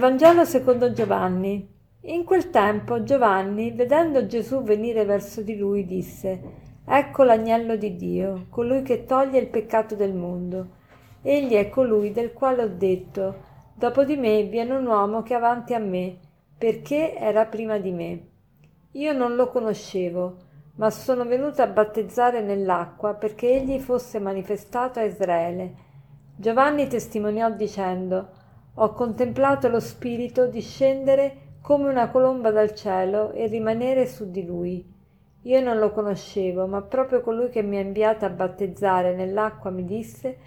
Vangelo secondo Giovanni. In quel tempo Giovanni, vedendo Gesù venire verso di lui, disse, Ecco l'agnello di Dio, colui che toglie il peccato del mondo. Egli è colui del quale ho detto, Dopo di me viene un uomo che è avanti a me, perché era prima di me. Io non lo conoscevo, ma sono venuto a battezzare nell'acqua perché egli fosse manifestato a Israele. Giovanni testimoniò dicendo, ho contemplato lo Spirito discendere come una colomba dal cielo e rimanere su di lui. Io non lo conoscevo, ma proprio colui che mi ha inviato a battezzare nell'acqua mi disse,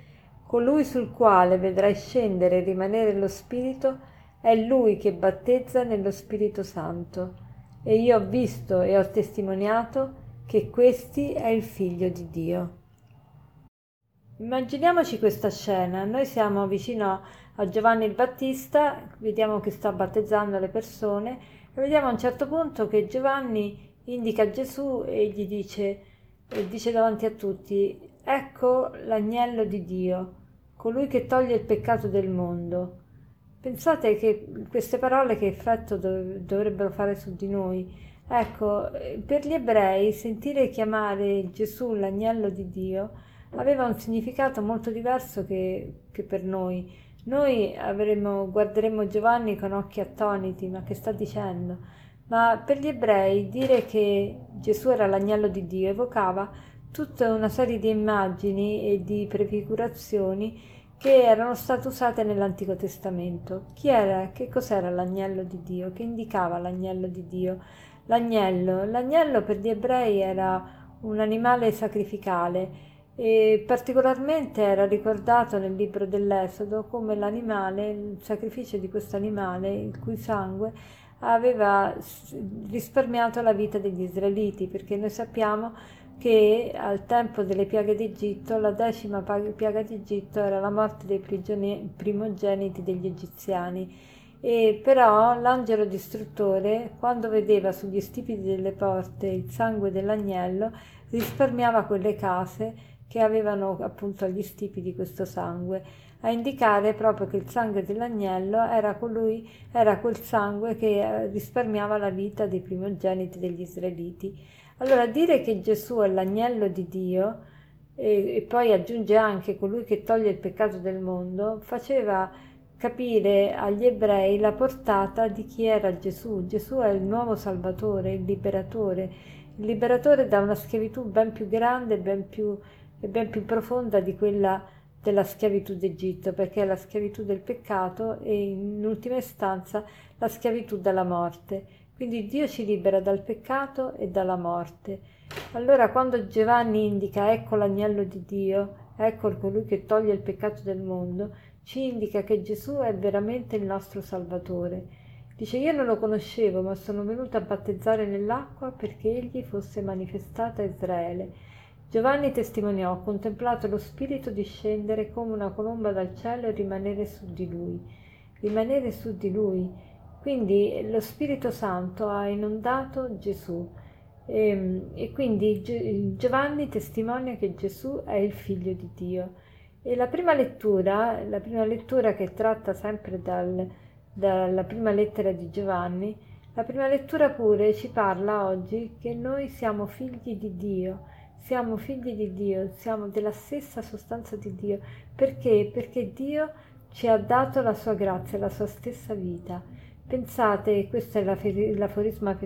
colui sul quale vedrai scendere e rimanere lo Spirito, è lui che battezza nello Spirito Santo. E io ho visto e ho testimoniato che questi è il Figlio di Dio. Immaginiamoci questa scena, noi siamo vicino a Giovanni il Battista, vediamo che sta battezzando le persone e vediamo a un certo punto che Giovanni indica Gesù e gli dice, e dice davanti a tutti, ecco l'agnello di Dio, colui che toglie il peccato del mondo. Pensate che queste parole che effetto dov- dovrebbero fare su di noi. Ecco, per gli ebrei sentire chiamare Gesù l'agnello di Dio aveva un significato molto diverso che, che per noi. Noi avremmo, guarderemmo Giovanni con occhi attoniti, ma che sta dicendo? Ma per gli ebrei dire che Gesù era l'agnello di Dio evocava tutta una serie di immagini e di prefigurazioni che erano state usate nell'Antico Testamento. Chi era? Che cos'era l'agnello di Dio? Che indicava l'agnello di Dio? L'agnello, l'agnello per gli ebrei era un animale sacrificale e particolarmente era ricordato nel libro dell'Esodo come l'animale, il sacrificio di questo animale, il cui sangue aveva risparmiato la vita degli israeliti, perché noi sappiamo che al tempo delle piaghe d'Egitto, la decima piaga d'Egitto era la morte dei primogeniti degli egiziani. E però l'angelo distruttore, quando vedeva sugli stipiti delle porte il sangue dell'agnello, risparmiava quelle case che avevano appunto agli stipiti questo sangue, a indicare proprio che il sangue dell'agnello era, colui, era quel sangue che eh, risparmiava la vita dei primogeniti degli israeliti. Allora dire che Gesù è l'agnello di Dio e, e poi aggiunge anche colui che toglie il peccato del mondo, faceva capire agli ebrei la portata di chi era Gesù. Gesù è il nuovo Salvatore, il liberatore, il liberatore da una schiavitù ben più grande, ben più è ben più profonda di quella della schiavitù d'Egitto, perché è la schiavitù del peccato e in ultima istanza la schiavitù dalla morte. Quindi Dio ci libera dal peccato e dalla morte. Allora quando Giovanni indica ecco l'agnello di Dio, ecco colui che toglie il peccato del mondo, ci indica che Gesù è veramente il nostro Salvatore. Dice io non lo conoscevo, ma sono venuto a battezzare nell'acqua perché egli fosse manifestato a Israele Giovanni testimoniò, ho contemplato lo Spirito discendere come una colomba dal cielo e rimanere su di lui. Rimanere su di lui. Quindi lo Spirito Santo ha inondato Gesù. E, ehm, e quindi Giovanni testimonia che Gesù è il figlio di Dio. E la prima lettura, la prima lettura che tratta sempre dal, dalla prima lettera di Giovanni, la prima lettura pure ci parla oggi che noi siamo figli di Dio siamo figli di Dio, siamo della stessa sostanza di Dio. Perché? Perché Dio ci ha dato la sua grazia, la sua stessa vita. Pensate, questo è l'aforisma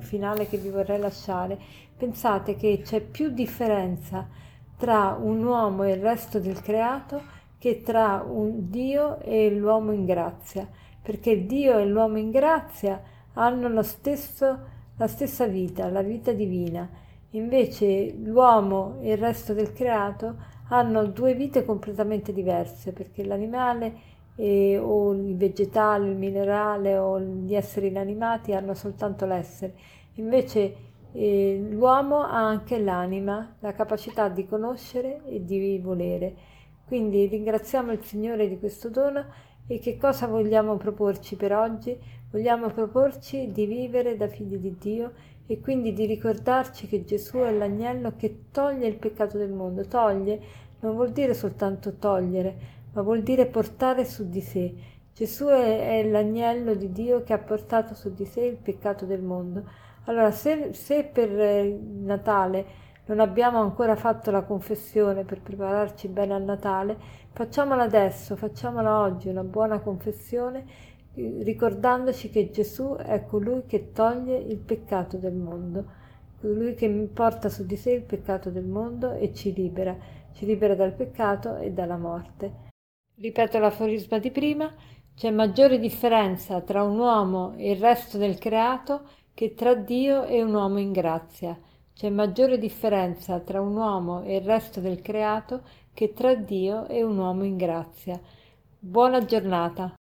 finale che vi vorrei lasciare, pensate che c'è più differenza tra un uomo e il resto del creato che tra un Dio e l'uomo in grazia, perché Dio e l'uomo in grazia hanno stesso, la stessa vita, la vita divina Invece l'uomo e il resto del creato hanno due vite completamente diverse perché l'animale e, o il vegetale, il minerale o gli esseri inanimati hanno soltanto l'essere. Invece eh, l'uomo ha anche l'anima, la capacità di conoscere e di volere. Quindi ringraziamo il Signore di questo dono e che cosa vogliamo proporci per oggi? Vogliamo proporci di vivere da figli di Dio e quindi di ricordarci che Gesù è l'agnello che toglie il peccato del mondo. Toglie non vuol dire soltanto togliere, ma vuol dire portare su di sé. Gesù è, è l'agnello di Dio che ha portato su di sé il peccato del mondo. Allora, se, se per eh, Natale non abbiamo ancora fatto la confessione per prepararci bene al Natale, facciamola adesso, facciamola oggi, una buona confessione, ricordandoci che Gesù è colui che toglie il peccato del mondo, colui che porta su di sé il peccato del mondo e ci libera, ci libera dal peccato e dalla morte. Ripeto l'aforisma di prima, c'è maggiore differenza tra un uomo e il resto del creato che tra Dio e un uomo in grazia. C'è maggiore differenza tra un uomo e il resto del creato che tra Dio e un uomo in grazia. Buona giornata.